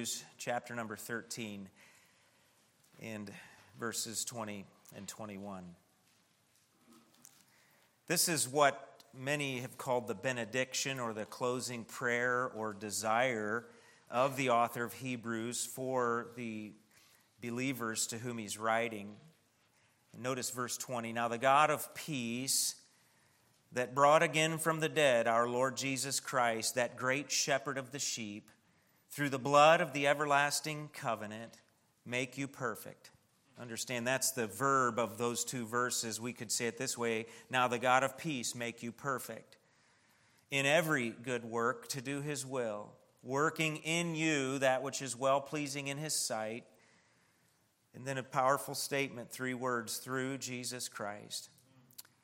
Hebrews chapter number 13 and verses 20 and 21. This is what many have called the benediction or the closing prayer or desire of the author of Hebrews for the believers to whom he's writing. Notice verse 20. Now, the God of peace that brought again from the dead our Lord Jesus Christ, that great shepherd of the sheep, through the blood of the everlasting covenant, make you perfect. Understand that's the verb of those two verses. We could say it this way Now the God of peace make you perfect in every good work to do his will, working in you that which is well pleasing in his sight. And then a powerful statement, three words, through Jesus Christ.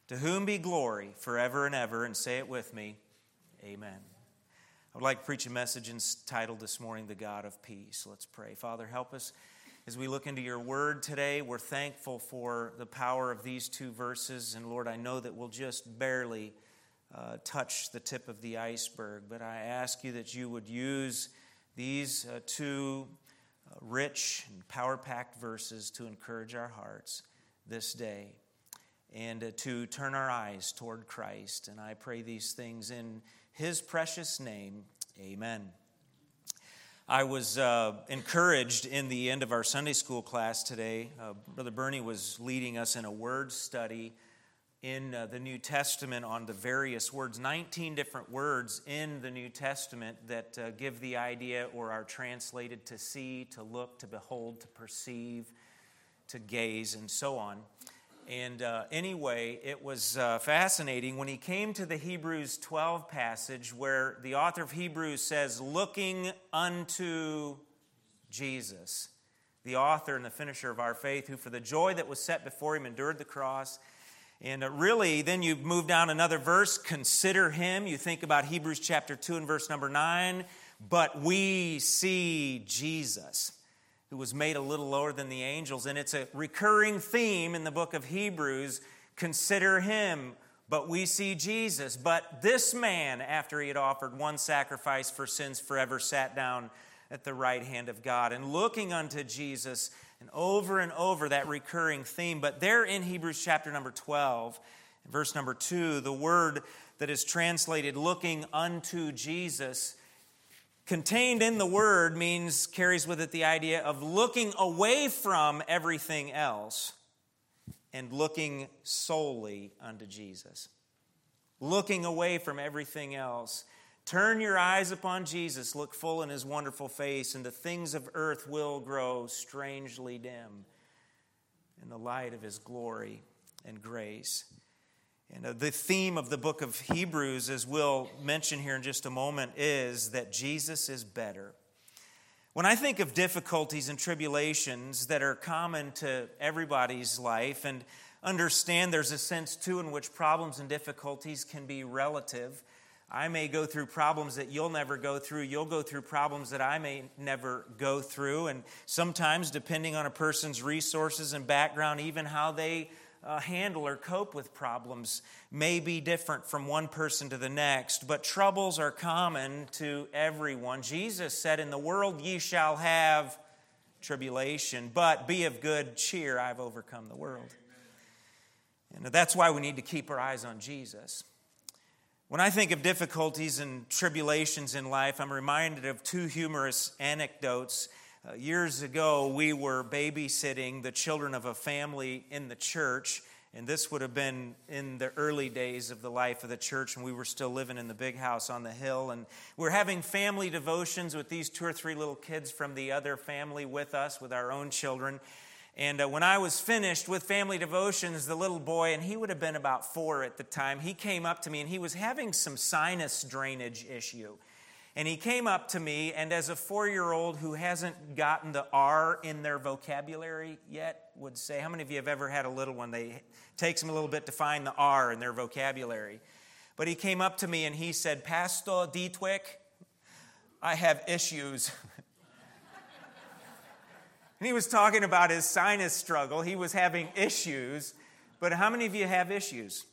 To whom be glory forever and ever, and say it with me, Amen. I would like to preach a message entitled this morning, The God of Peace. Let's pray. Father, help us as we look into your word today. We're thankful for the power of these two verses, and Lord, I know that we'll just barely uh, touch the tip of the iceberg, but I ask you that you would use these uh, two uh, rich and power packed verses to encourage our hearts this day and uh, to turn our eyes toward Christ. And I pray these things in His precious name. Amen. I was uh, encouraged in the end of our Sunday school class today. Uh, Brother Bernie was leading us in a word study in uh, the New Testament on the various words, 19 different words in the New Testament that uh, give the idea or are translated to see, to look, to behold, to perceive, to gaze, and so on. And uh, anyway, it was uh, fascinating when he came to the Hebrews 12 passage where the author of Hebrews says, looking unto Jesus, the author and the finisher of our faith, who for the joy that was set before him endured the cross. And uh, really, then you move down another verse, consider him. You think about Hebrews chapter 2 and verse number 9. But we see Jesus who was made a little lower than the angels. And it's a recurring theme in the book of Hebrews consider him. But we see Jesus. But this man, after he had offered one sacrifice for sins forever, sat down at the right hand of God. And looking unto Jesus, and over and over that recurring theme. But there in Hebrews chapter number 12, verse number 2, the word that is translated looking unto Jesus contained in the word means carries with it the idea of looking away from everything else and looking solely unto Jesus. Looking away from everything else. Turn your eyes upon Jesus, look full in his wonderful face, and the things of earth will grow strangely dim in the light of his glory and grace. And uh, the theme of the book of Hebrews, as we'll mention here in just a moment, is that Jesus is better. When I think of difficulties and tribulations that are common to everybody's life, and understand there's a sense too in which problems and difficulties can be relative. I may go through problems that you'll never go through. You'll go through problems that I may never go through. And sometimes, depending on a person's resources and background, even how they uh, handle or cope with problems may be different from one person to the next, but troubles are common to everyone. Jesus said, In the world ye shall have tribulation, but be of good cheer, I've overcome the world. And that's why we need to keep our eyes on Jesus. When I think of difficulties and tribulations in life, I'm reminded of two humorous anecdotes uh, years ago, we were babysitting the children of a family in the church, and this would have been in the early days of the life of the church, and we were still living in the big house on the hill. And we we're having family devotions with these two or three little kids from the other family with us, with our own children. And uh, when I was finished with family devotions, the little boy, and he would have been about four at the time, he came up to me and he was having some sinus drainage issue. And he came up to me, and as a four year old who hasn't gotten the R in their vocabulary yet, would say, How many of you have ever had a little one? They takes them a little bit to find the R in their vocabulary. But he came up to me and he said, Pastor Dietwick, I have issues. and he was talking about his sinus struggle. He was having issues. But how many of you have issues?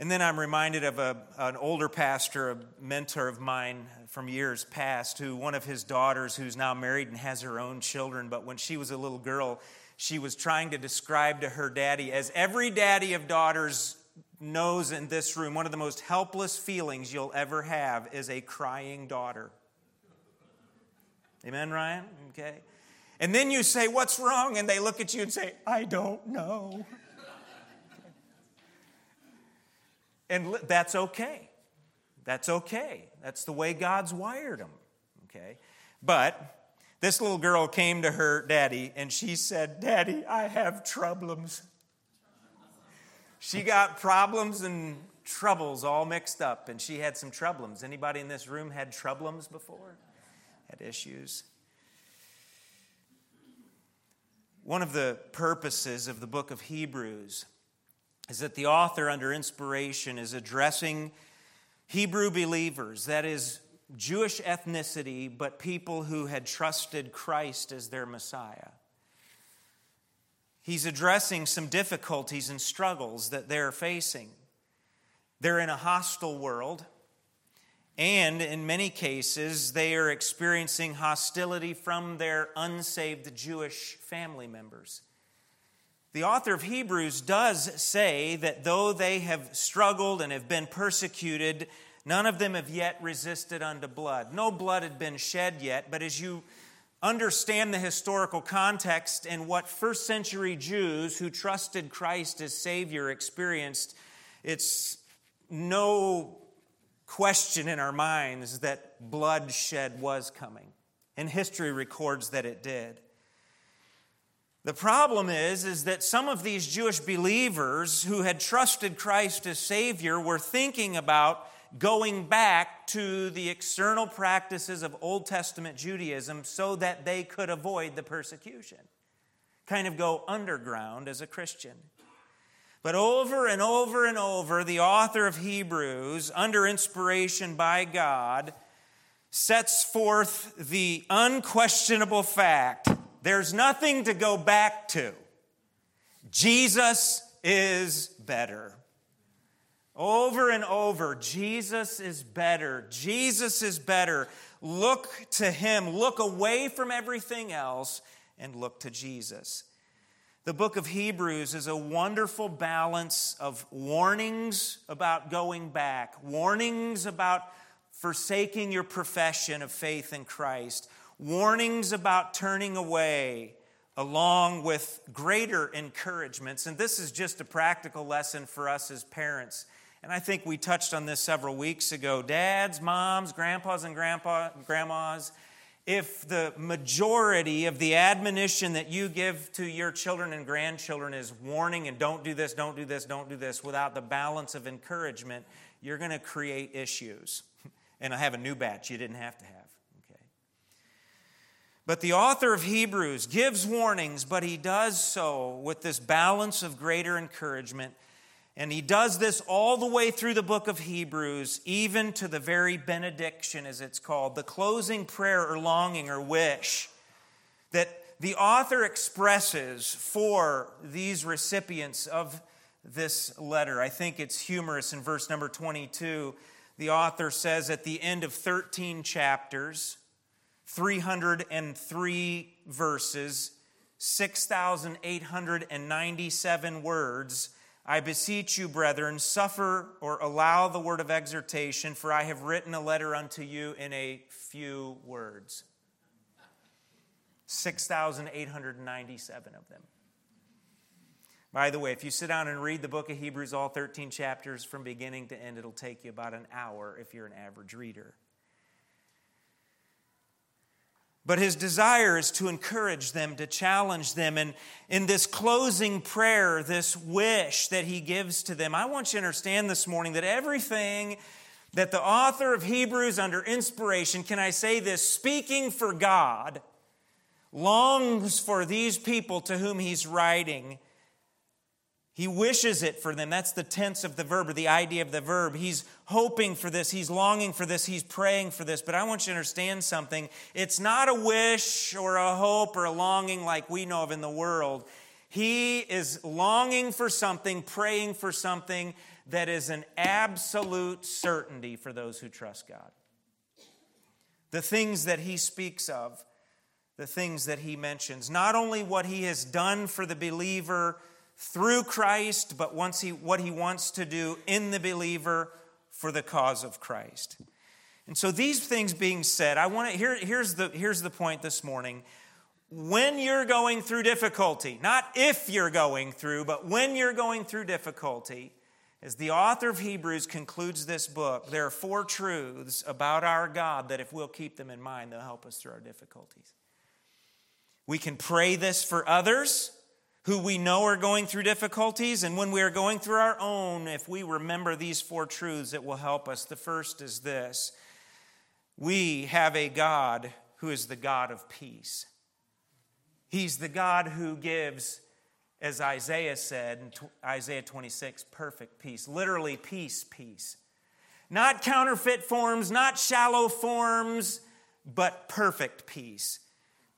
And then I'm reminded of a, an older pastor, a mentor of mine from years past, who one of his daughters, who's now married and has her own children, but when she was a little girl, she was trying to describe to her daddy, as every daddy of daughters knows in this room, one of the most helpless feelings you'll ever have is a crying daughter. Amen, Ryan? Okay. And then you say, What's wrong? And they look at you and say, I don't know. And that's okay. That's okay. That's the way God's wired them. Okay. But this little girl came to her daddy and she said, Daddy, I have troubles. She got problems and troubles all mixed up, and she had some troubles. Anybody in this room had troubles before? Had issues? One of the purposes of the book of Hebrews is that the author, under inspiration, is addressing Hebrew believers, that is, Jewish ethnicity, but people who had trusted Christ as their Messiah. He's addressing some difficulties and struggles that they're facing. They're in a hostile world, and in many cases, they are experiencing hostility from their unsaved Jewish family members. The author of Hebrews does say that though they have struggled and have been persecuted, none of them have yet resisted unto blood. No blood had been shed yet, but as you understand the historical context and what first century Jews who trusted Christ as Savior experienced, it's no question in our minds that bloodshed was coming. And history records that it did. The problem is, is that some of these Jewish believers who had trusted Christ as Savior were thinking about going back to the external practices of Old Testament Judaism so that they could avoid the persecution. Kind of go underground as a Christian. But over and over and over, the author of Hebrews, under inspiration by God, sets forth the unquestionable fact there's nothing to go back to. Jesus is better. Over and over, Jesus is better. Jesus is better. Look to him. Look away from everything else and look to Jesus. The book of Hebrews is a wonderful balance of warnings about going back, warnings about forsaking your profession of faith in Christ, warnings about turning away, along with greater encouragements. And this is just a practical lesson for us as parents and I think we touched on this several weeks ago. Dads, moms, grandpas, and grandpa, grandmas, if the majority of the admonition that you give to your children and grandchildren is warning and don't do this, don't do this, don't do this, without the balance of encouragement, you're going to create issues. And I have a new batch you didn't have to have. But the author of Hebrews gives warnings, but he does so with this balance of greater encouragement and he does this all the way through the book of Hebrews, even to the very benediction, as it's called, the closing prayer or longing or wish that the author expresses for these recipients of this letter. I think it's humorous in verse number 22. The author says at the end of 13 chapters, 303 verses, 6,897 words, I beseech you, brethren, suffer or allow the word of exhortation, for I have written a letter unto you in a few words. 6,897 of them. By the way, if you sit down and read the book of Hebrews, all 13 chapters from beginning to end, it'll take you about an hour if you're an average reader. But his desire is to encourage them, to challenge them. And in this closing prayer, this wish that he gives to them, I want you to understand this morning that everything that the author of Hebrews, under inspiration, can I say this, speaking for God, longs for these people to whom he's writing he wishes it for them. That's the tense of the verb or the idea of the verb. He's hoping for this. He's longing for this. He's praying for this. But I want you to understand something. It's not a wish or a hope or a longing like we know of in the world. He is longing for something, praying for something that is an absolute certainty for those who trust God. The things that he speaks of, the things that he mentions, not only what he has done for the believer through Christ, but once he, what he wants to do in the believer for the cause of Christ. And so, these things being said, I want to here, here's, the, here's the point this morning. When you're going through difficulty, not if you're going through, but when you're going through difficulty, as the author of Hebrews concludes this book, there are four truths about our God that, if we'll keep them in mind, they'll help us through our difficulties. We can pray this for others who we know are going through difficulties, and when we are going through our own, if we remember these four truths, it will help us. The first is this we have a God who is the God of peace. He's the God who gives, as Isaiah said in Isaiah 26, perfect peace. Literally, peace, peace. Not counterfeit forms, not shallow forms, but perfect peace.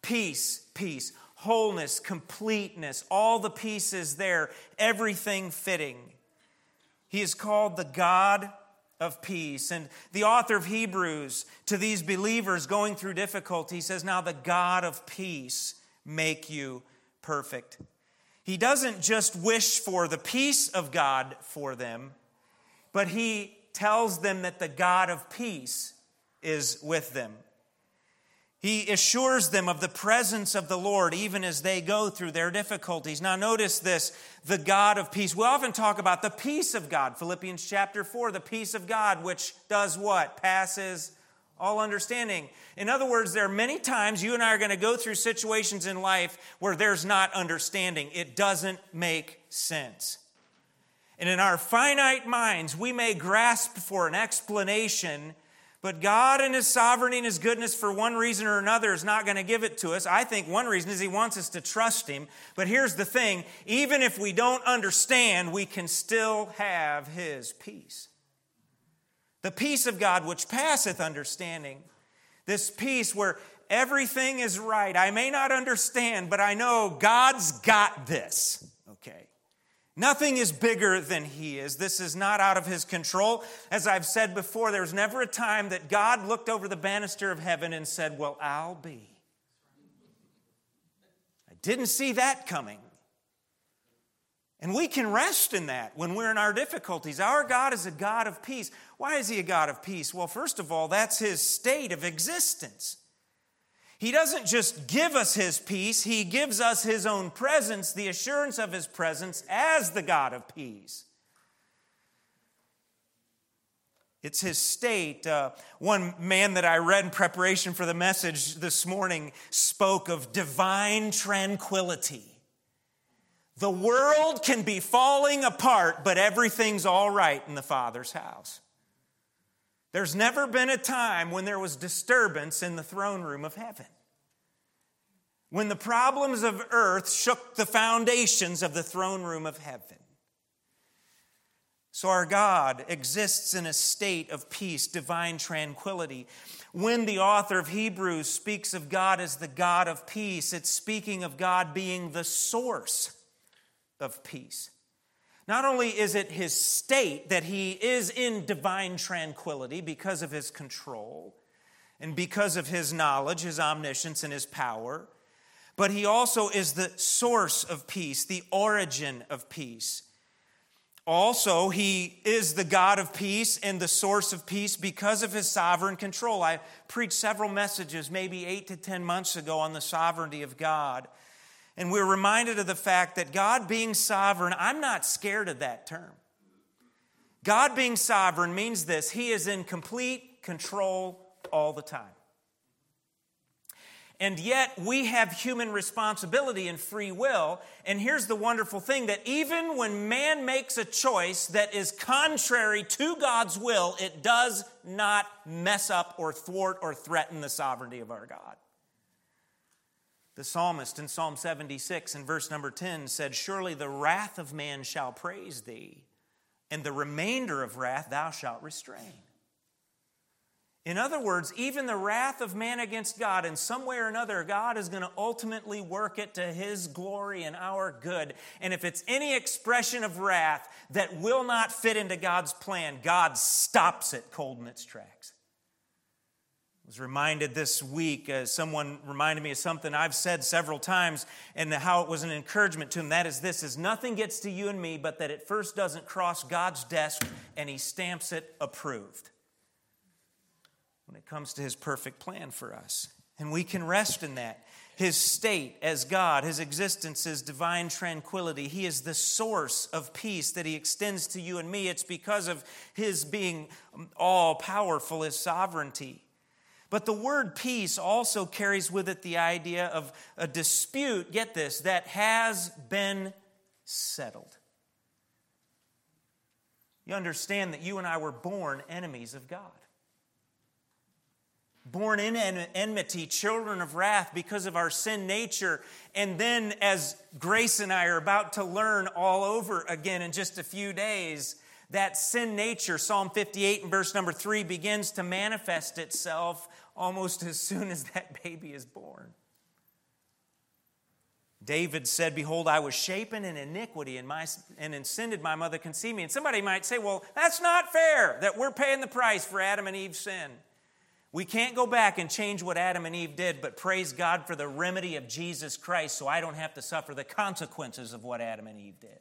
Peace, peace. Wholeness, completeness, all the pieces there, everything fitting. He is called the God of peace. And the author of Hebrews to these believers going through difficulty says, Now the God of peace make you perfect. He doesn't just wish for the peace of God for them, but he tells them that the God of peace is with them. He assures them of the presence of the Lord even as they go through their difficulties. Now, notice this the God of peace. We often talk about the peace of God. Philippians chapter 4, the peace of God, which does what? Passes all understanding. In other words, there are many times you and I are going to go through situations in life where there's not understanding, it doesn't make sense. And in our finite minds, we may grasp for an explanation but God, in His sovereignty and His goodness, for one reason or another, is not going to give it to us. I think one reason is He wants us to trust Him. But here's the thing even if we don't understand, we can still have His peace. The peace of God, which passeth understanding. This peace where everything is right. I may not understand, but I know God's got this. Nothing is bigger than He is. This is not out of His control. As I've said before, there was never a time that God looked over the banister of heaven and said, Well, I'll be. I didn't see that coming. And we can rest in that when we're in our difficulties. Our God is a God of peace. Why is He a God of peace? Well, first of all, that's His state of existence. He doesn't just give us His peace, He gives us His own presence, the assurance of His presence as the God of peace. It's his state. Uh, one man that I read in preparation for the message this morning spoke of divine tranquility. The world can be falling apart, but everything's all right in the Father's house. There's never been a time when there was disturbance in the throne room of heaven. When the problems of earth shook the foundations of the throne room of heaven. So, our God exists in a state of peace, divine tranquility. When the author of Hebrews speaks of God as the God of peace, it's speaking of God being the source of peace. Not only is it his state that he is in divine tranquility because of his control and because of his knowledge, his omniscience, and his power, but he also is the source of peace, the origin of peace. Also, he is the God of peace and the source of peace because of his sovereign control. I preached several messages, maybe eight to 10 months ago, on the sovereignty of God. And we're reminded of the fact that God being sovereign, I'm not scared of that term. God being sovereign means this He is in complete control all the time. And yet we have human responsibility and free will. And here's the wonderful thing that even when man makes a choice that is contrary to God's will, it does not mess up or thwart or threaten the sovereignty of our God. The psalmist in Psalm 76 in verse number 10 said, Surely the wrath of man shall praise thee, and the remainder of wrath thou shalt restrain. In other words, even the wrath of man against God, in some way or another, God is going to ultimately work it to his glory and our good. And if it's any expression of wrath that will not fit into God's plan, God stops it cold in its tracks. I was reminded this week, uh, someone reminded me of something I've said several times and how it was an encouragement to him. That is this is nothing gets to you and me, but that it first doesn't cross God's desk and he stamps it approved when it comes to his perfect plan for us. And we can rest in that. His state as God, his existence is divine tranquility. He is the source of peace that he extends to you and me. It's because of his being all powerful, his sovereignty. But the word peace also carries with it the idea of a dispute, get this, that has been settled. You understand that you and I were born enemies of God born in enmity, children of wrath because of our sin nature. And then, as Grace and I are about to learn all over again in just a few days, that sin nature, Psalm 58 and verse number 3, begins to manifest itself almost as soon as that baby is born. David said, Behold, I was shapen in iniquity, and, my, and in sin did my mother conceive me. And somebody might say, Well, that's not fair that we're paying the price for Adam and Eve's sin. We can't go back and change what Adam and Eve did, but praise God for the remedy of Jesus Christ so I don't have to suffer the consequences of what Adam and Eve did.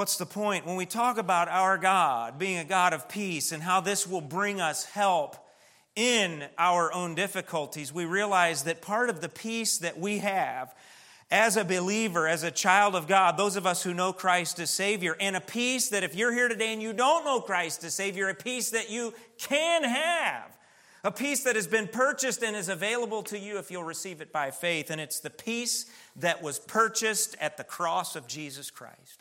What's the point? When we talk about our God being a God of peace and how this will bring us help in our own difficulties, we realize that part of the peace that we have as a believer, as a child of God, those of us who know Christ as Savior, and a peace that if you're here today and you don't know Christ as Savior, a peace that you can have. A peace that has been purchased and is available to you if you'll receive it by faith. And it's the peace that was purchased at the cross of Jesus Christ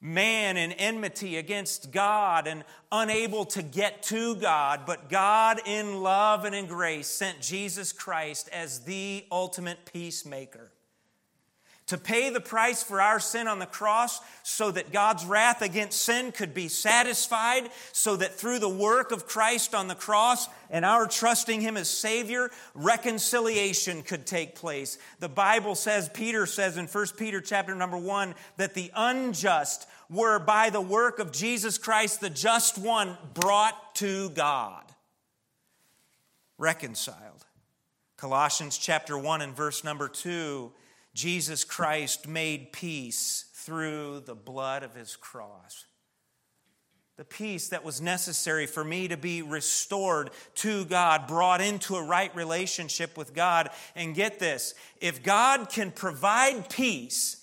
man in enmity against God and unable to get to God, but God in love and in grace sent Jesus Christ as the ultimate peacemaker. To pay the price for our sin on the cross so that God's wrath against sin could be satisfied, so that through the work of Christ on the cross and our trusting Him as Savior, reconciliation could take place. The Bible says, Peter says in 1 Peter chapter number 1, that the unjust were by the work of Jesus Christ, the just one, brought to God. Reconciled. Colossians chapter 1 and verse number 2 Jesus Christ made peace through the blood of his cross. The peace that was necessary for me to be restored to God, brought into a right relationship with God. And get this if God can provide peace,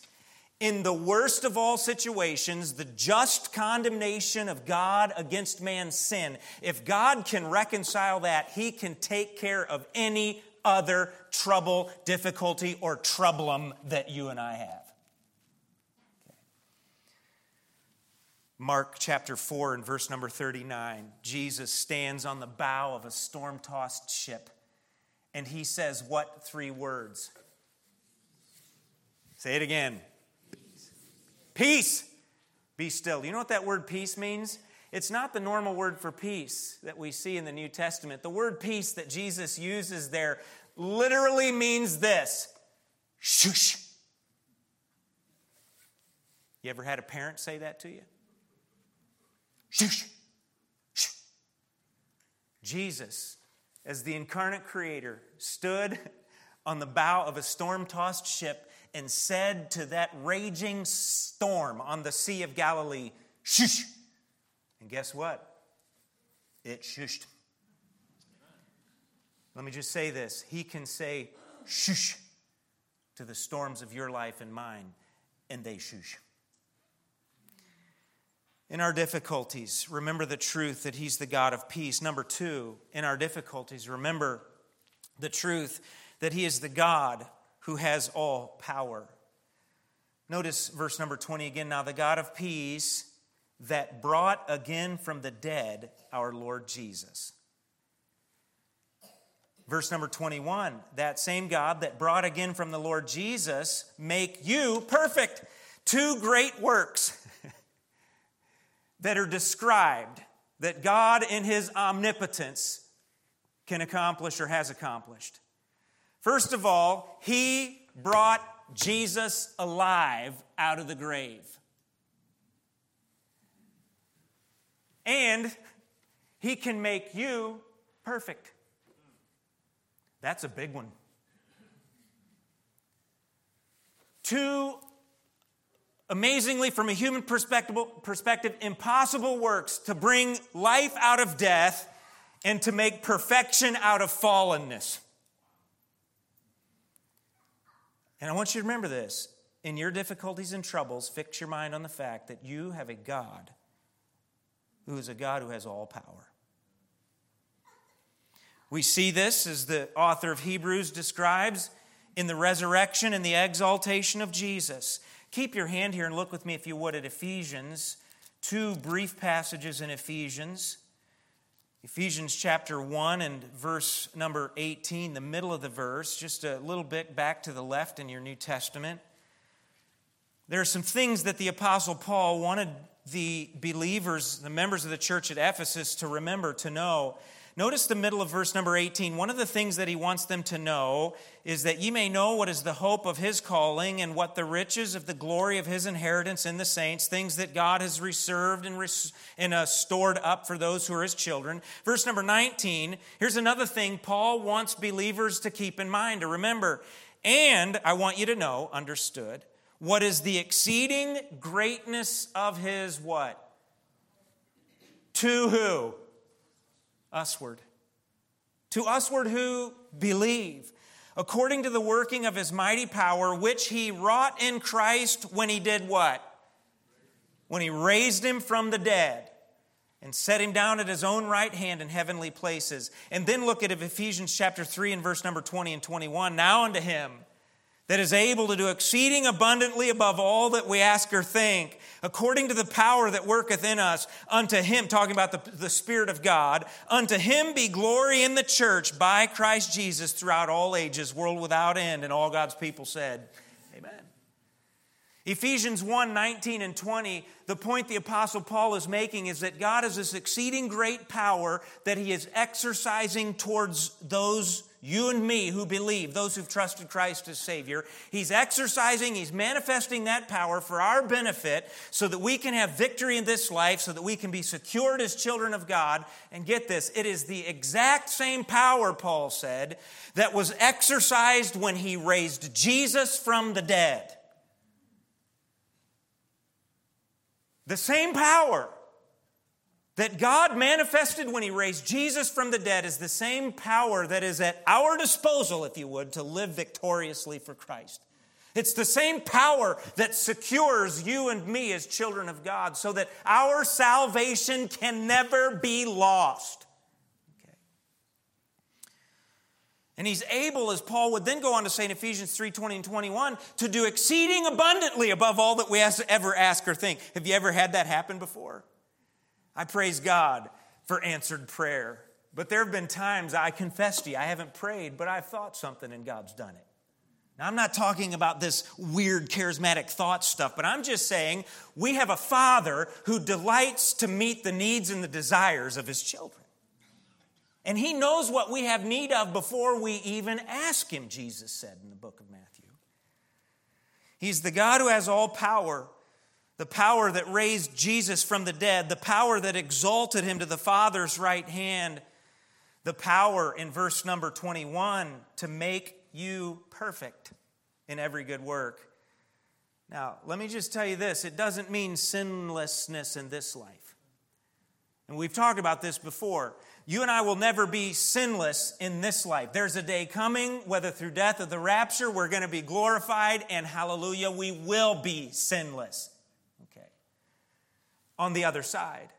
in the worst of all situations, the just condemnation of God against man's sin, if God can reconcile that, He can take care of any other trouble, difficulty, or troublem that you and I have. Mark chapter 4 and verse number 39, Jesus stands on the bow of a storm tossed ship and he says, What three words? Say it again. Peace. Be still. You know what that word peace means? It's not the normal word for peace that we see in the New Testament. The word peace that Jesus uses there literally means this shush. You ever had a parent say that to you? Shush. Jesus, as the incarnate creator, stood on the bow of a storm tossed ship and said to that raging storm on the Sea of Galilee, Shush! And guess what? It shushed. Let me just say this He can say, Shush! to the storms of your life and mine, and they shush. In our difficulties, remember the truth that He's the God of peace. Number two, in our difficulties, remember the truth that He is the God who has all power. Notice verse number 20 again. Now, the God of peace that brought again from the dead our Lord Jesus. Verse number 21 that same God that brought again from the Lord Jesus make you perfect. Two great works. that are described that God, in his omnipotence, can accomplish or has accomplished. First of all, he brought Jesus alive out of the grave. And he can make you perfect. That's a big one. Two amazingly, from a human perspective, impossible works to bring life out of death and to make perfection out of fallenness. And I want you to remember this. In your difficulties and troubles, fix your mind on the fact that you have a God who is a God who has all power. We see this, as the author of Hebrews describes, in the resurrection and the exaltation of Jesus. Keep your hand here and look with me, if you would, at Ephesians, two brief passages in Ephesians. Ephesians chapter 1 and verse number 18, the middle of the verse, just a little bit back to the left in your New Testament. There are some things that the Apostle Paul wanted the believers, the members of the church at Ephesus, to remember, to know. Notice the middle of verse number 18. One of the things that he wants them to know is that ye may know what is the hope of his calling and what the riches of the glory of his inheritance in the saints, things that God has reserved and, res- and uh, stored up for those who are his children. Verse number 19, here's another thing Paul wants believers to keep in mind, to remember. And I want you to know, understood, what is the exceeding greatness of his what? To who? Usward. To usward who believe, according to the working of his mighty power, which he wrought in Christ when he did what? When he raised him from the dead and set him down at his own right hand in heavenly places. And then look at Ephesians chapter 3 and verse number 20 and 21. Now unto him that is able to do exceeding abundantly above all that we ask or think, according to the power that worketh in us, unto him, talking about the, the Spirit of God, unto him be glory in the church by Christ Jesus throughout all ages, world without end. And all God's people said, Amen. Ephesians 1 19 and 20, the point the Apostle Paul is making is that God has this exceeding great power that he is exercising towards those you and me who believe, those who've trusted Christ as Savior. He's exercising, He's manifesting that power for our benefit so that we can have victory in this life, so that we can be secured as children of God. And get this, it is the exact same power, Paul said, that was exercised when He raised Jesus from the dead. The same power that God manifested when He raised Jesus from the dead is the same power that is at our disposal, if you would, to live victoriously for Christ. It's the same power that secures you and me as children of God so that our salvation can never be lost. Okay. And he's able, as Paul would then go on to say in Ephesians 3 20 and 21, to do exceeding abundantly above all that we ever ask or think. Have you ever had that happen before? I praise God for answered prayer. But there have been times I confess to you, I haven't prayed, but I've thought something and God's done it. Now, I'm not talking about this weird charismatic thought stuff, but I'm just saying we have a father who delights to meet the needs and the desires of his children. And he knows what we have need of before we even ask him, Jesus said in the book of Matthew. He's the God who has all power the power that raised Jesus from the dead, the power that exalted him to the Father's right hand, the power in verse number 21 to make you perfect in every good work. Now, let me just tell you this it doesn't mean sinlessness in this life. And we've talked about this before. You and I will never be sinless in this life. There's a day coming, whether through death or the rapture, we're going to be glorified, and hallelujah, we will be sinless on the other side.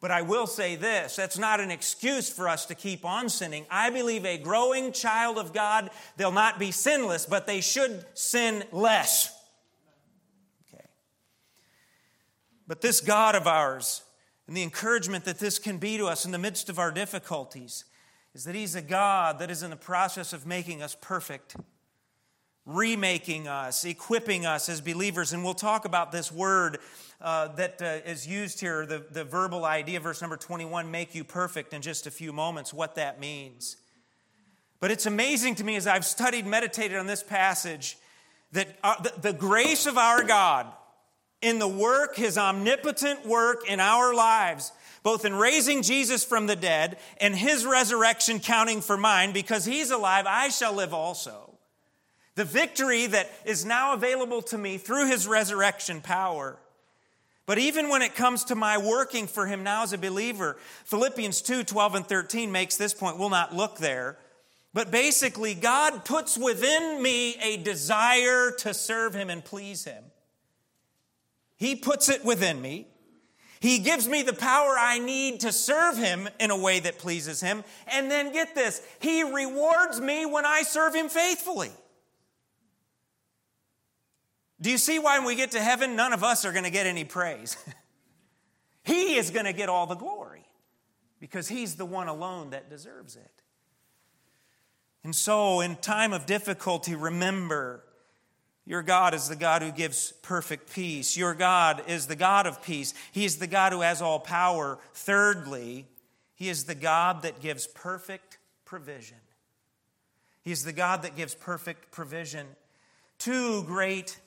But I will say this that's not an excuse for us to keep on sinning. I believe a growing child of God, they'll not be sinless, but they should sin less. Okay. But this God of ours, and the encouragement that this can be to us in the midst of our difficulties, is that He's a God that is in the process of making us perfect remaking us, equipping us as believers. And we'll talk about this word uh, that uh, is used here, the, the verbal idea, verse number 21, make you perfect in just a few moments, what that means. But it's amazing to me as I've studied, meditated on this passage, that uh, the, the grace of our God in the work, his omnipotent work in our lives, both in raising Jesus from the dead and his resurrection counting for mine, because he's alive, I shall live also. The victory that is now available to me through his resurrection power. But even when it comes to my working for him now as a believer, Philippians 2 12 and 13 makes this point. We'll not look there. But basically, God puts within me a desire to serve him and please him. He puts it within me. He gives me the power I need to serve him in a way that pleases him. And then get this, he rewards me when I serve him faithfully. Do you see why when we get to heaven, none of us are going to get any praise? he is going to get all the glory because he's the one alone that deserves it. And so, in time of difficulty, remember your God is the God who gives perfect peace. Your God is the God of peace. He is the God who has all power. Thirdly, He is the God that gives perfect provision. He is the God that gives perfect provision. Two great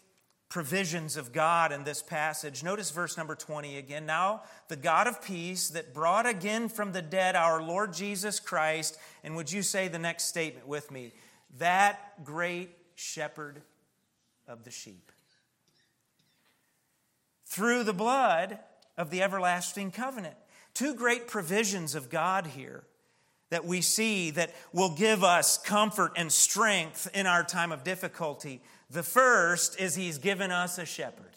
provisions of God in this passage. Notice verse number 20 again. Now, the God of peace that brought again from the dead our Lord Jesus Christ, and would you say the next statement with me? That great shepherd of the sheep. Through the blood of the everlasting covenant. Two great provisions of God here that we see that will give us comfort and strength in our time of difficulty. The first is He's given us a shepherd,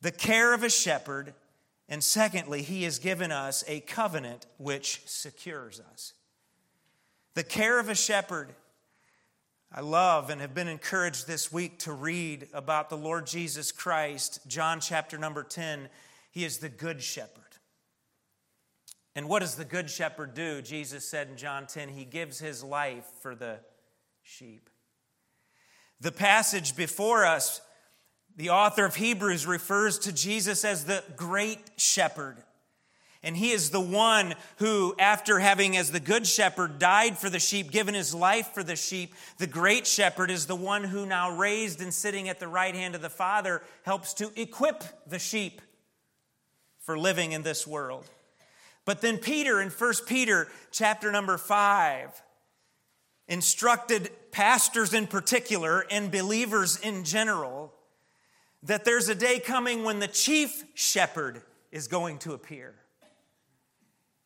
the care of a shepherd. And secondly, He has given us a covenant which secures us. The care of a shepherd I love and have been encouraged this week to read about the Lord Jesus Christ, John chapter number 10. He is the good shepherd. And what does the good shepherd do? Jesus said in John 10, he gives his life for the sheep. The passage before us, the author of Hebrews refers to Jesus as the great shepherd. And he is the one who, after having, as the good shepherd, died for the sheep, given his life for the sheep, the great shepherd is the one who, now raised and sitting at the right hand of the Father, helps to equip the sheep for living in this world. But then Peter, in 1 Peter chapter number 5, instructed pastors in particular and believers in general that there's a day coming when the chief shepherd is going to appear.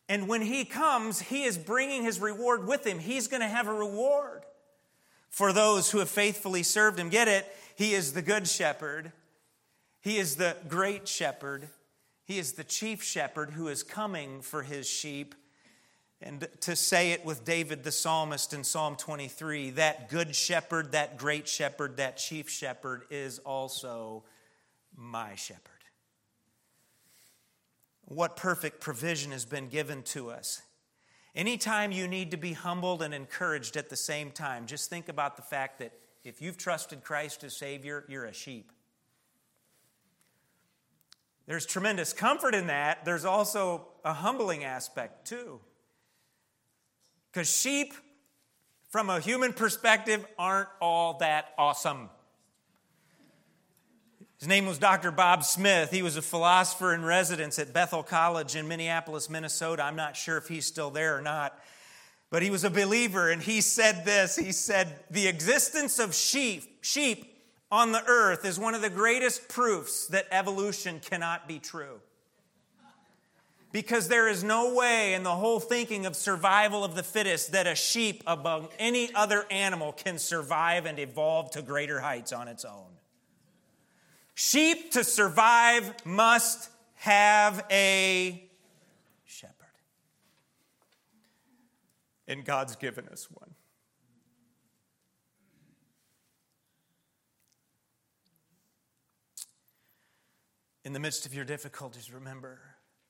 And when he comes, he is bringing his reward with him. He's going to have a reward for those who have faithfully served him. Get it? He is the good shepherd, he is the great shepherd, he is the chief shepherd who is coming for his sheep. And to say it with David the psalmist in Psalm 23 that good shepherd, that great shepherd, that chief shepherd is also my shepherd what perfect provision has been given to us. Anytime you need to be humbled and encouraged at the same time, just think about the fact that if you've trusted Christ as Savior, you're a sheep. There's tremendous comfort in that. There's also a humbling aspect, too. Because sheep, from a human perspective, aren't all that awesome. His name was Dr. Bob Smith. He was a philosopher in residence at Bethel College in Minneapolis, Minnesota. I'm not sure if he's still there or not. But he was a believer and he said this. He said, "The existence of sheep, sheep on the earth is one of the greatest proofs that evolution cannot be true." Because there is no way in the whole thinking of survival of the fittest that a sheep among any other animal can survive and evolve to greater heights on its own. Sheep to survive must have a shepherd. And God's given us one. In the midst of your difficulties, remember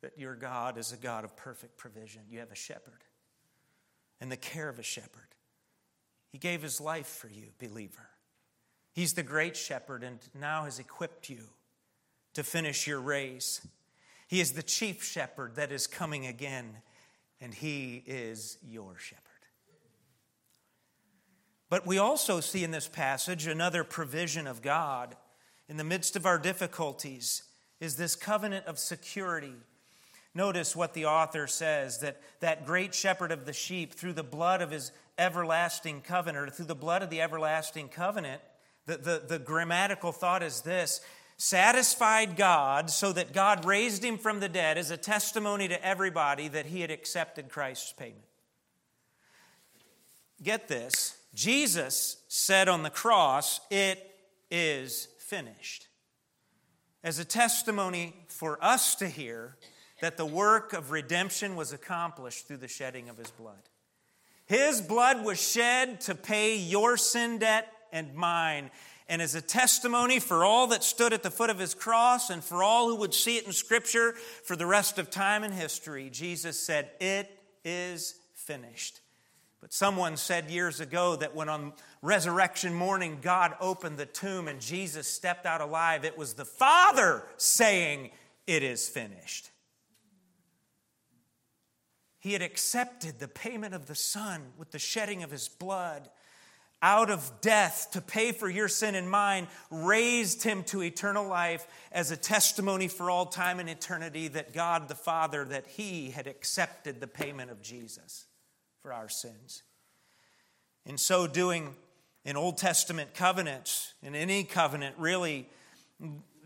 that your God is a God of perfect provision. You have a shepherd and the care of a shepherd. He gave his life for you, believer. He's the great shepherd and now has equipped you to finish your race. He is the chief shepherd that is coming again, and he is your shepherd. But we also see in this passage another provision of God. In the midst of our difficulties is this covenant of security Notice what the author says that that great shepherd of the sheep, through the blood of his everlasting covenant, or through the blood of the everlasting covenant, the, the, the grammatical thought is this satisfied God so that God raised him from the dead as a testimony to everybody that he had accepted Christ's payment. Get this Jesus said on the cross, It is finished. As a testimony for us to hear that the work of redemption was accomplished through the shedding of his blood. His blood was shed to pay your sin debt and mine. And as a testimony for all that stood at the foot of his cross and for all who would see it in Scripture for the rest of time and history, Jesus said, It is finished. But someone said years ago that when on resurrection morning God opened the tomb and Jesus stepped out alive, it was the Father saying, It is finished. He had accepted the payment of the Son with the shedding of his blood out of death to pay for your sin and mine, raised him to eternal life as a testimony for all time and eternity that God the Father, that he had accepted the payment of Jesus for our sins. In so doing, in Old Testament covenants, in any covenant, really,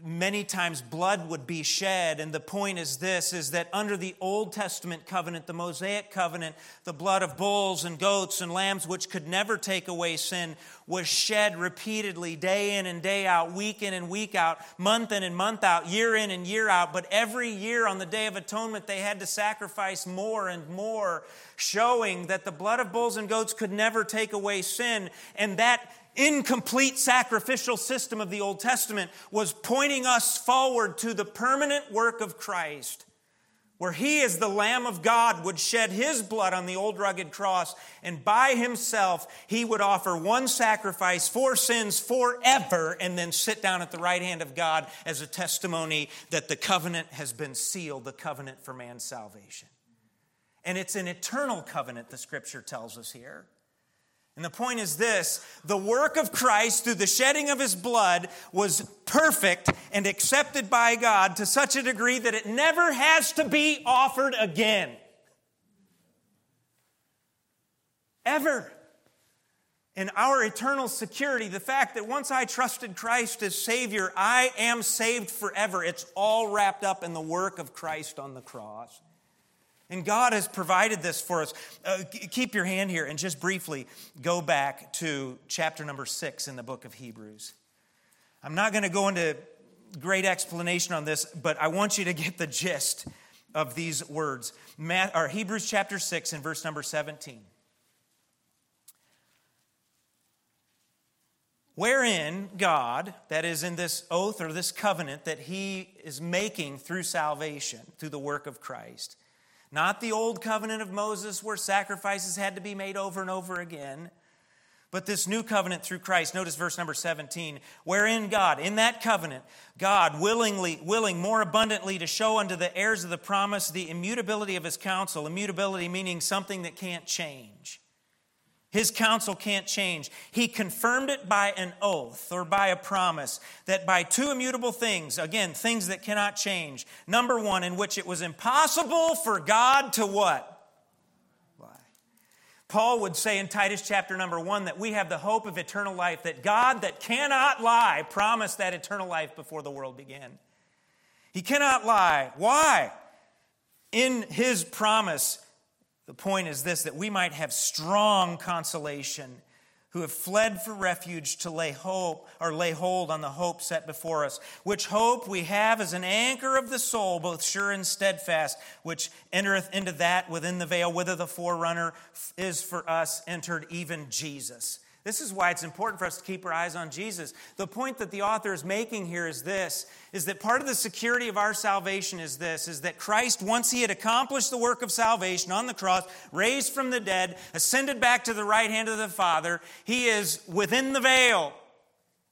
many times blood would be shed and the point is this is that under the old testament covenant the mosaic covenant the blood of bulls and goats and lambs which could never take away sin was shed repeatedly day in and day out week in and week out month in and month out year in and year out. But every year on the day of atonement they had to sacrifice more and more showing that the blood of bulls and goats could never take away sin. And that incomplete sacrificial system of the Old Testament was pointing us forward to the permanent work of Christ, where He, as the Lamb of God, would shed His blood on the old rugged cross, and by Himself, He would offer one sacrifice for sins forever, and then sit down at the right hand of God as a testimony that the covenant has been sealed, the covenant for man's salvation. And it's an eternal covenant, the scripture tells us here. And the point is this the work of Christ through the shedding of his blood was perfect and accepted by God to such a degree that it never has to be offered again. Ever. In our eternal security, the fact that once I trusted Christ as Savior, I am saved forever. It's all wrapped up in the work of Christ on the cross. And God has provided this for us. Uh, keep your hand here and just briefly go back to chapter number six in the book of Hebrews. I'm not going to go into great explanation on this, but I want you to get the gist of these words. Matt, or Hebrews chapter 6 and verse number 17. Wherein God, that is in this oath or this covenant that He is making through salvation, through the work of Christ, not the old covenant of Moses where sacrifices had to be made over and over again, but this new covenant through Christ. Notice verse number 17, wherein God, in that covenant, God willingly, willing more abundantly to show unto the heirs of the promise the immutability of his counsel, immutability meaning something that can't change. His counsel can't change. He confirmed it by an oath or by a promise that by two immutable things, again, things that cannot change. Number one, in which it was impossible for God to what? Paul would say in Titus chapter number one that we have the hope of eternal life, that God that cannot lie promised that eternal life before the world began. He cannot lie. Why? In his promise, the point is this that we might have strong consolation who have fled for refuge to lay hope or lay hold on the hope set before us, which hope we have as an anchor of the soul, both sure and steadfast, which entereth into that within the veil, whither the forerunner is for us entered, even Jesus. This is why it's important for us to keep our eyes on Jesus. The point that the author is making here is this is that part of the security of our salvation is this is that Christ once he had accomplished the work of salvation on the cross, raised from the dead, ascended back to the right hand of the Father, he is within the veil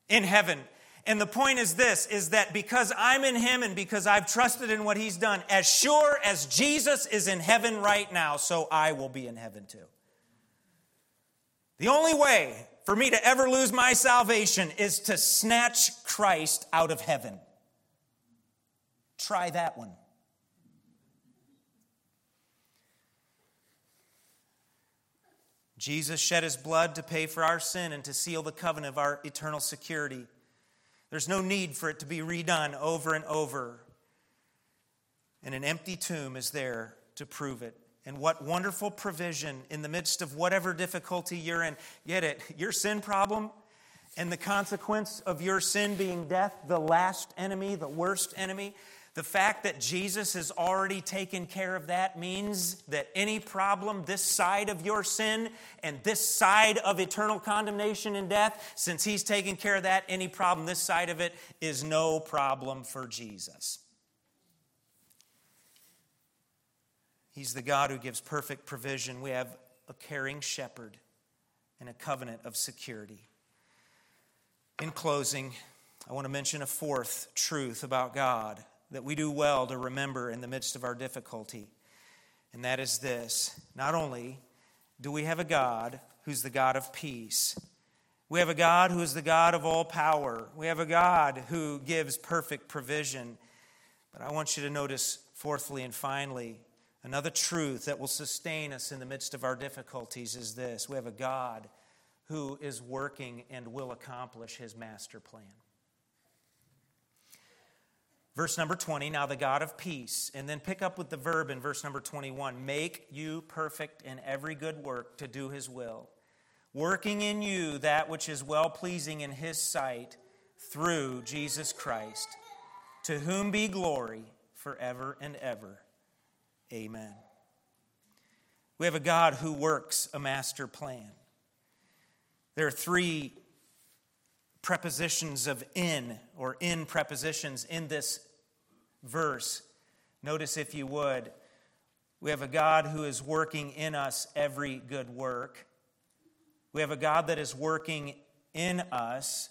in heaven. And the point is this is that because I'm in him and because I've trusted in what he's done, as sure as Jesus is in heaven right now, so I will be in heaven too. The only way for me to ever lose my salvation is to snatch Christ out of heaven. Try that one. Jesus shed his blood to pay for our sin and to seal the covenant of our eternal security. There's no need for it to be redone over and over. And an empty tomb is there to prove it. And what wonderful provision in the midst of whatever difficulty you're in. Get it? Your sin problem and the consequence of your sin being death, the last enemy, the worst enemy. The fact that Jesus has already taken care of that means that any problem this side of your sin and this side of eternal condemnation and death, since He's taken care of that, any problem this side of it is no problem for Jesus. He's the God who gives perfect provision. We have a caring shepherd and a covenant of security. In closing, I want to mention a fourth truth about God that we do well to remember in the midst of our difficulty. And that is this not only do we have a God who's the God of peace, we have a God who is the God of all power, we have a God who gives perfect provision. But I want you to notice, fourthly and finally, Another truth that will sustain us in the midst of our difficulties is this we have a God who is working and will accomplish his master plan. Verse number 20, now the God of peace. And then pick up with the verb in verse number 21 make you perfect in every good work to do his will, working in you that which is well pleasing in his sight through Jesus Christ, to whom be glory forever and ever. Amen. We have a God who works a master plan. There are three prepositions of in or in prepositions in this verse. Notice, if you would, we have a God who is working in us every good work. We have a God that is working in us,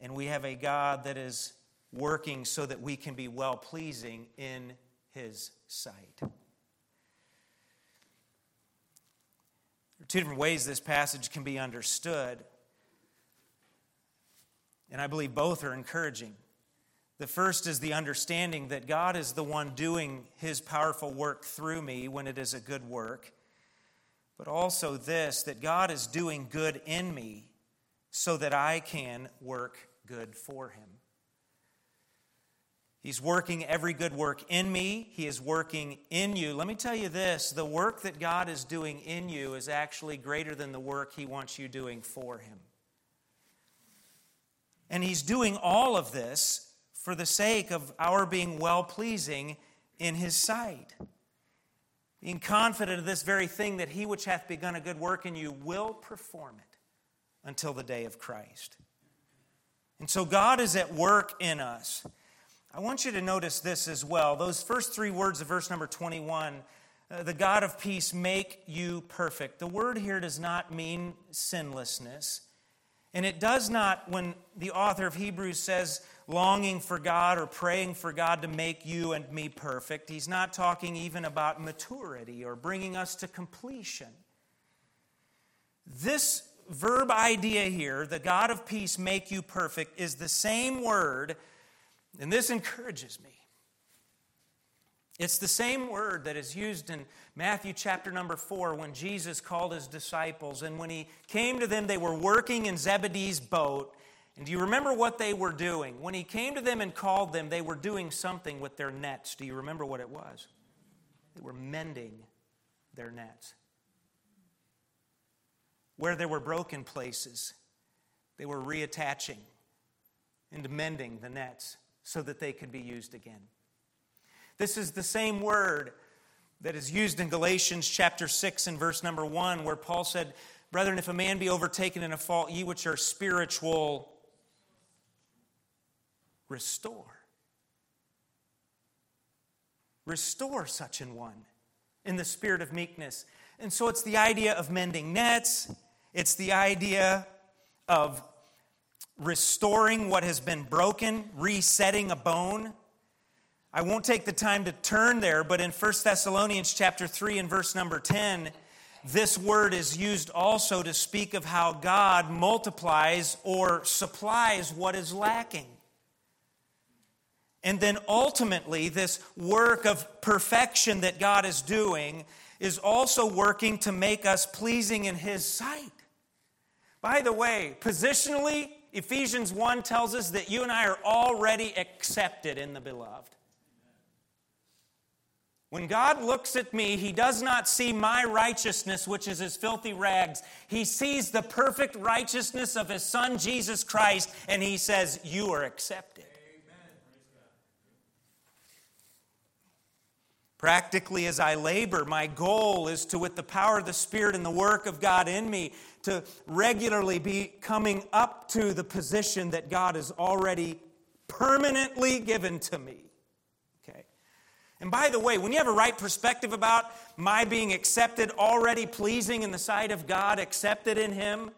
and we have a God that is working so that we can be well pleasing in his sight. There are two different ways this passage can be understood, and I believe both are encouraging. The first is the understanding that God is the one doing his powerful work through me when it is a good work, but also this that God is doing good in me so that I can work good for him. He's working every good work in me. He is working in you. Let me tell you this the work that God is doing in you is actually greater than the work He wants you doing for Him. And He's doing all of this for the sake of our being well pleasing in His sight. Being confident of this very thing that He which hath begun a good work in you will perform it until the day of Christ. And so God is at work in us. I want you to notice this as well. Those first three words of verse number 21 uh, the God of peace make you perfect. The word here does not mean sinlessness. And it does not, when the author of Hebrews says longing for God or praying for God to make you and me perfect, he's not talking even about maturity or bringing us to completion. This verb idea here, the God of peace make you perfect, is the same word and this encourages me. It's the same word that is used in Matthew chapter number four when Jesus called his disciples. And when he came to them, they were working in Zebedee's boat. And do you remember what they were doing? When he came to them and called them, they were doing something with their nets. Do you remember what it was? They were mending their nets. Where there were broken places, they were reattaching and mending the nets so that they could be used again. This is the same word that is used in Galatians chapter 6 and verse number 1, where Paul said, Brethren, if a man be overtaken in a fault, ye which are spiritual, restore. Restore such an one in the spirit of meekness. And so it's the idea of mending nets, it's the idea of restoring what has been broken, resetting a bone. I won't take the time to turn there, but in 1 Thessalonians chapter 3 and verse number 10, this word is used also to speak of how God multiplies or supplies what is lacking. And then ultimately, this work of perfection that God is doing is also working to make us pleasing in His sight. By the way, positionally, Ephesians 1 tells us that you and I are already accepted in the beloved. When God looks at me, He does not see my righteousness, which is His filthy rags. He sees the perfect righteousness of His Son, Jesus Christ, and He says, You are accepted. Practically, as I labor, my goal is to, with the power of the Spirit and the work of God in me, to regularly be coming up to the position that God has already permanently given to me. Okay. And by the way, when you have a right perspective about my being accepted, already pleasing in the sight of God, accepted in Him,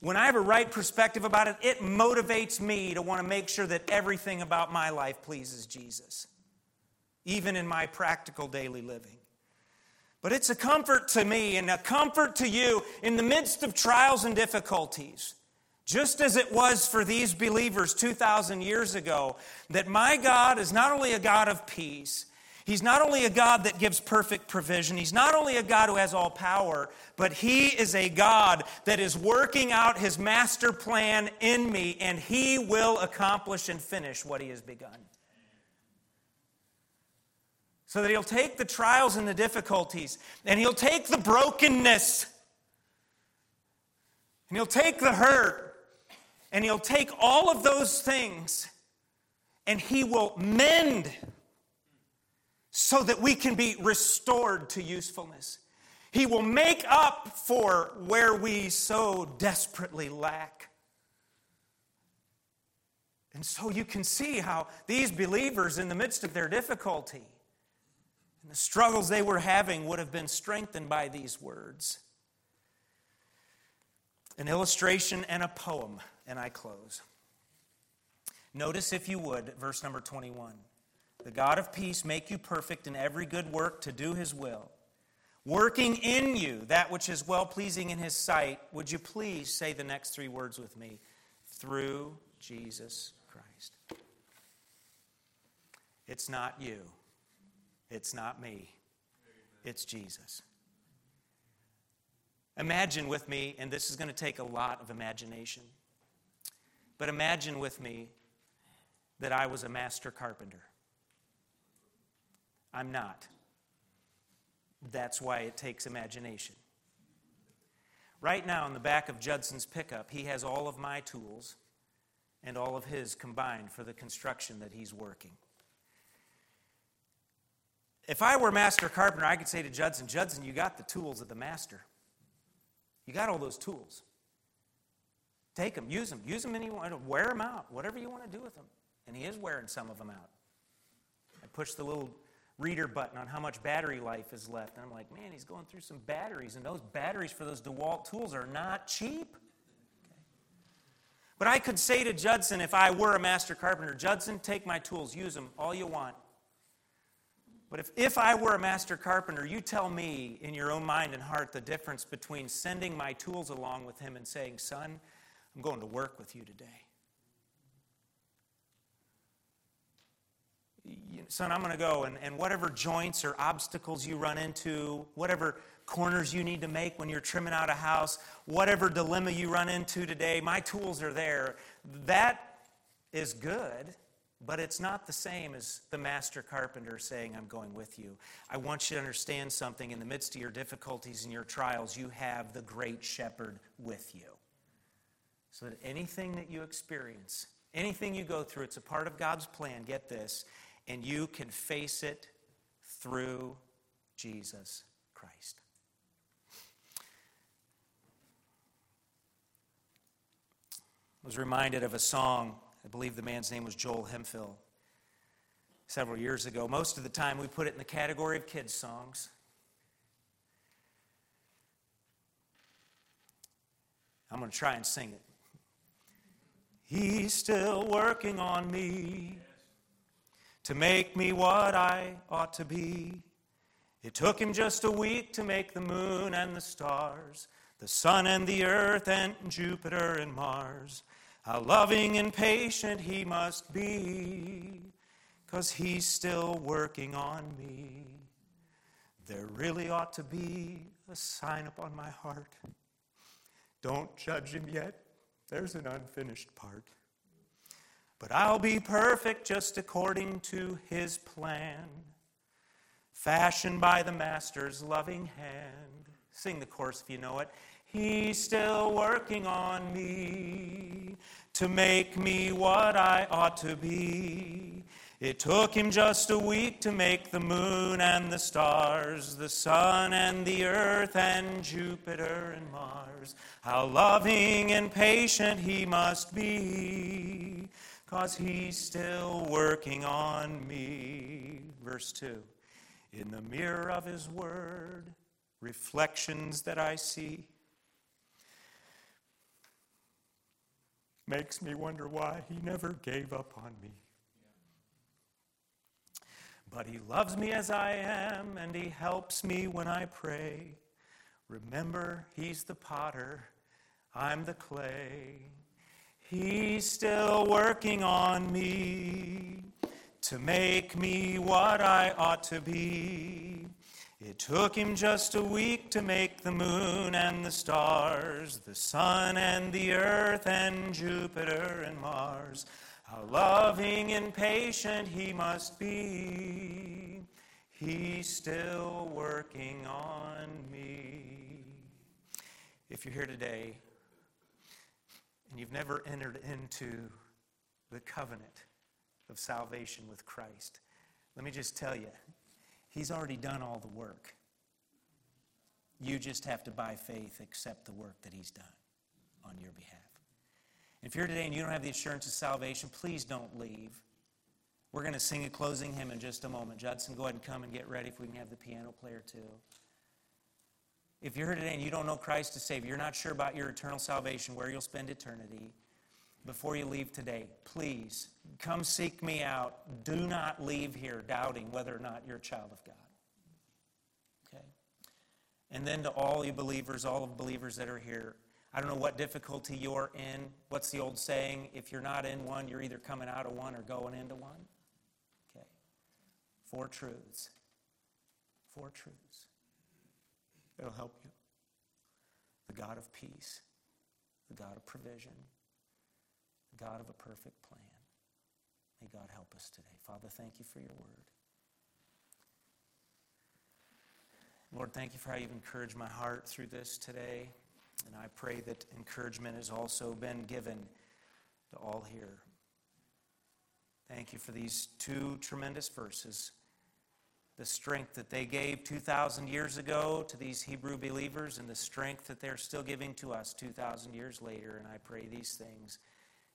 when I have a right perspective about it, it motivates me to want to make sure that everything about my life pleases Jesus even in my practical daily living. But it's a comfort to me and a comfort to you in the midst of trials and difficulties, just as it was for these believers 2,000 years ago, that my God is not only a God of peace, He's not only a God that gives perfect provision, He's not only a God who has all power, but He is a God that is working out His master plan in me, and He will accomplish and finish what He has begun so that he'll take the trials and the difficulties, and he'll take the brokenness, and he'll take the hurt, and he'll take all of those things, and he will mend so that we can be restored to usefulness. He will make up for where we so desperately lack. And so you can see how these believers, in the midst of their difficulty, and the struggles they were having would have been strengthened by these words. An illustration and a poem, and I close. Notice, if you would, verse number 21. The God of peace make you perfect in every good work to do his will, working in you that which is well pleasing in his sight. Would you please say the next three words with me? Through Jesus Christ. It's not you. It's not me, it's Jesus. Imagine with me, and this is going to take a lot of imagination, but imagine with me that I was a master carpenter. I'm not. That's why it takes imagination. Right now, in the back of Judson's pickup, he has all of my tools and all of his combined for the construction that he's working. If I were master carpenter, I could say to Judson, Judson, you got the tools of the master. You got all those tools. Take them, use them, use them any want, wear them out, whatever you want to do with them. And he is wearing some of them out. I push the little reader button on how much battery life is left, and I'm like, man, he's going through some batteries, and those batteries for those DeWalt tools are not cheap. But I could say to Judson, if I were a master carpenter, Judson, take my tools, use them all you want. But if, if I were a master carpenter, you tell me in your own mind and heart the difference between sending my tools along with him and saying, Son, I'm going to work with you today. son, I'm going to go, and, and whatever joints or obstacles you run into, whatever corners you need to make when you're trimming out a house, whatever dilemma you run into today, my tools are there. That is good. But it's not the same as the master carpenter saying, I'm going with you. I want you to understand something. In the midst of your difficulties and your trials, you have the great shepherd with you. So that anything that you experience, anything you go through, it's a part of God's plan, get this, and you can face it through Jesus Christ. I was reminded of a song I believe the man's name was Joel Hemphill. Several years ago. Most of the time, we put it in the category of kids' songs. I'm going to try and sing it. He's still working on me to make me what I ought to be. It took him just a week to make the moon and the stars, the sun and the earth, and Jupiter and Mars. How loving and patient he must be, because he's still working on me. There really ought to be a sign upon my heart. Don't judge him yet, there's an unfinished part. But I'll be perfect just according to his plan, fashioned by the Master's loving hand. Sing the chorus if you know it. He's still working on me to make me what I ought to be. It took him just a week to make the moon and the stars, the sun and the earth and Jupiter and Mars. How loving and patient he must be, cause he's still working on me. Verse 2 In the mirror of his word, reflections that I see makes me wonder why he never gave up on me. But he loves me as I am, and he helps me when I pray. Remember, he's the potter, I'm the clay. He's still working on me to make me what I ought to be. It took him just a week to make the moon and the stars, the sun and the earth and Jupiter and Mars. How loving and patient he must be. He's still working on me. If you're here today and you've never entered into the covenant of salvation with Christ, let me just tell you, He's already done all the work. You just have to, by faith, accept the work that He's done on your behalf. If you're today and you don't have the assurance of salvation, please don't leave. We're going to sing a closing hymn in just a moment. Judson, go ahead and come and get ready if we can have the piano player too. If you're here today and you don't know Christ as Savior, you're not sure about your eternal salvation, where you'll spend eternity, before you leave today, please come seek me out. Do not leave here doubting whether or not you're a child of God. Okay? And then to all you believers, all of believers that are here, I don't know what difficulty you're in. What's the old saying? If you're not in one, you're either coming out of one or going into one. Okay. Four truths. Four truths. It'll help you. The God of peace, the God of provision, God of a perfect plan. May God help us today. Father, thank you for your word. Lord, thank you for how you've encouraged my heart through this today. And I pray that encouragement has also been given to all here. Thank you for these two tremendous verses. The strength that they gave 2,000 years ago to these Hebrew believers, and the strength that they're still giving to us 2,000 years later. And I pray these things